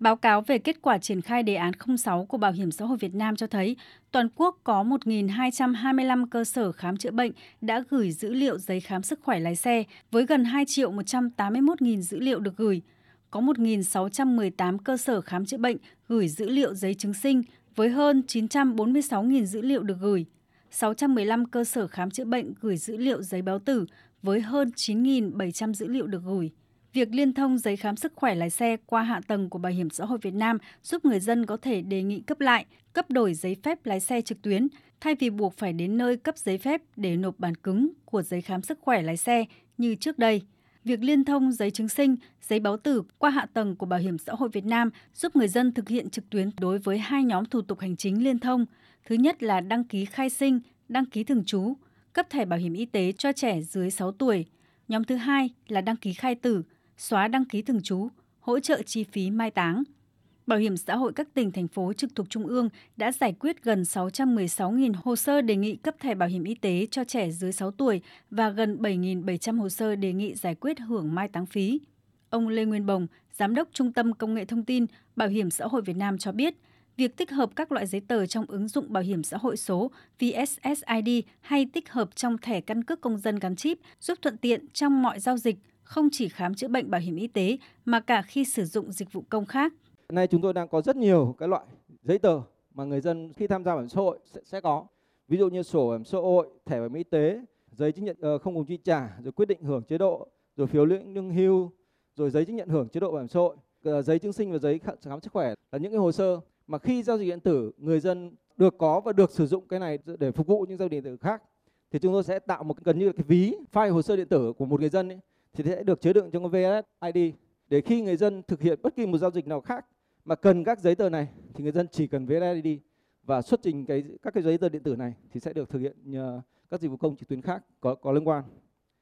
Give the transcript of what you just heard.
Báo cáo về kết quả triển khai đề án 06 của Bảo hiểm xã hội Việt Nam cho thấy, toàn quốc có 1.225 cơ sở khám chữa bệnh đã gửi dữ liệu giấy khám sức khỏe lái xe với gần 2 triệu 181.000 dữ liệu được gửi. Có 1.618 cơ sở khám chữa bệnh gửi dữ liệu giấy chứng sinh với hơn 946.000 dữ liệu được gửi. 615 cơ sở khám chữa bệnh gửi dữ liệu giấy báo tử với hơn 9.700 dữ liệu được gửi. Việc liên thông giấy khám sức khỏe lái xe qua hạ tầng của Bảo hiểm xã hội Việt Nam giúp người dân có thể đề nghị cấp lại, cấp đổi giấy phép lái xe trực tuyến, thay vì buộc phải đến nơi cấp giấy phép để nộp bản cứng của giấy khám sức khỏe lái xe như trước đây. Việc liên thông giấy chứng sinh, giấy báo tử qua hạ tầng của Bảo hiểm xã hội Việt Nam giúp người dân thực hiện trực tuyến đối với hai nhóm thủ tục hành chính liên thông. Thứ nhất là đăng ký khai sinh, đăng ký thường trú, cấp thẻ bảo hiểm y tế cho trẻ dưới 6 tuổi. Nhóm thứ hai là đăng ký khai tử, xóa đăng ký thường trú, hỗ trợ chi phí mai táng. Bảo hiểm xã hội các tỉnh, thành phố trực thuộc Trung ương đã giải quyết gần 616.000 hồ sơ đề nghị cấp thẻ bảo hiểm y tế cho trẻ dưới 6 tuổi và gần 7.700 hồ sơ đề nghị giải quyết hưởng mai táng phí. Ông Lê Nguyên Bồng, Giám đốc Trung tâm Công nghệ Thông tin Bảo hiểm xã hội Việt Nam cho biết, việc tích hợp các loại giấy tờ trong ứng dụng bảo hiểm xã hội số VSSID hay tích hợp trong thẻ căn cước công dân gắn chip giúp thuận tiện trong mọi giao dịch, không chỉ khám chữa bệnh bảo hiểm y tế mà cả khi sử dụng dịch vụ công khác. Nay chúng tôi đang có rất nhiều cái loại giấy tờ mà người dân khi tham gia bảo hiểm xã hội sẽ, sẽ có. Ví dụ như sổ bảo hiểm xã hội, thẻ bảo hiểm y tế, giấy chứng nhận ờ, không cùng chi trả, rồi quyết định hưởng chế độ, rồi phiếu lương hưu, rồi giấy chứng nhận hưởng chế độ bảo hiểm xã hội, ờ, giấy chứng sinh và giấy khám sức khỏe là những cái hồ sơ mà khi giao dịch điện tử người dân được có và được sử dụng cái này để phục vụ những giao dịch điện tử khác thì chúng tôi sẽ tạo một gần như là cái ví file hồ sơ điện tử của một người dân ấy, thì sẽ được chứa đựng trong cái VSID để khi người dân thực hiện bất kỳ một giao dịch nào khác mà cần các giấy tờ này, thì người dân chỉ cần VSID và xuất trình cái, các cái giấy tờ điện tử này thì sẽ được thực hiện nhờ các dịch vụ công trực tuyến khác có có liên quan.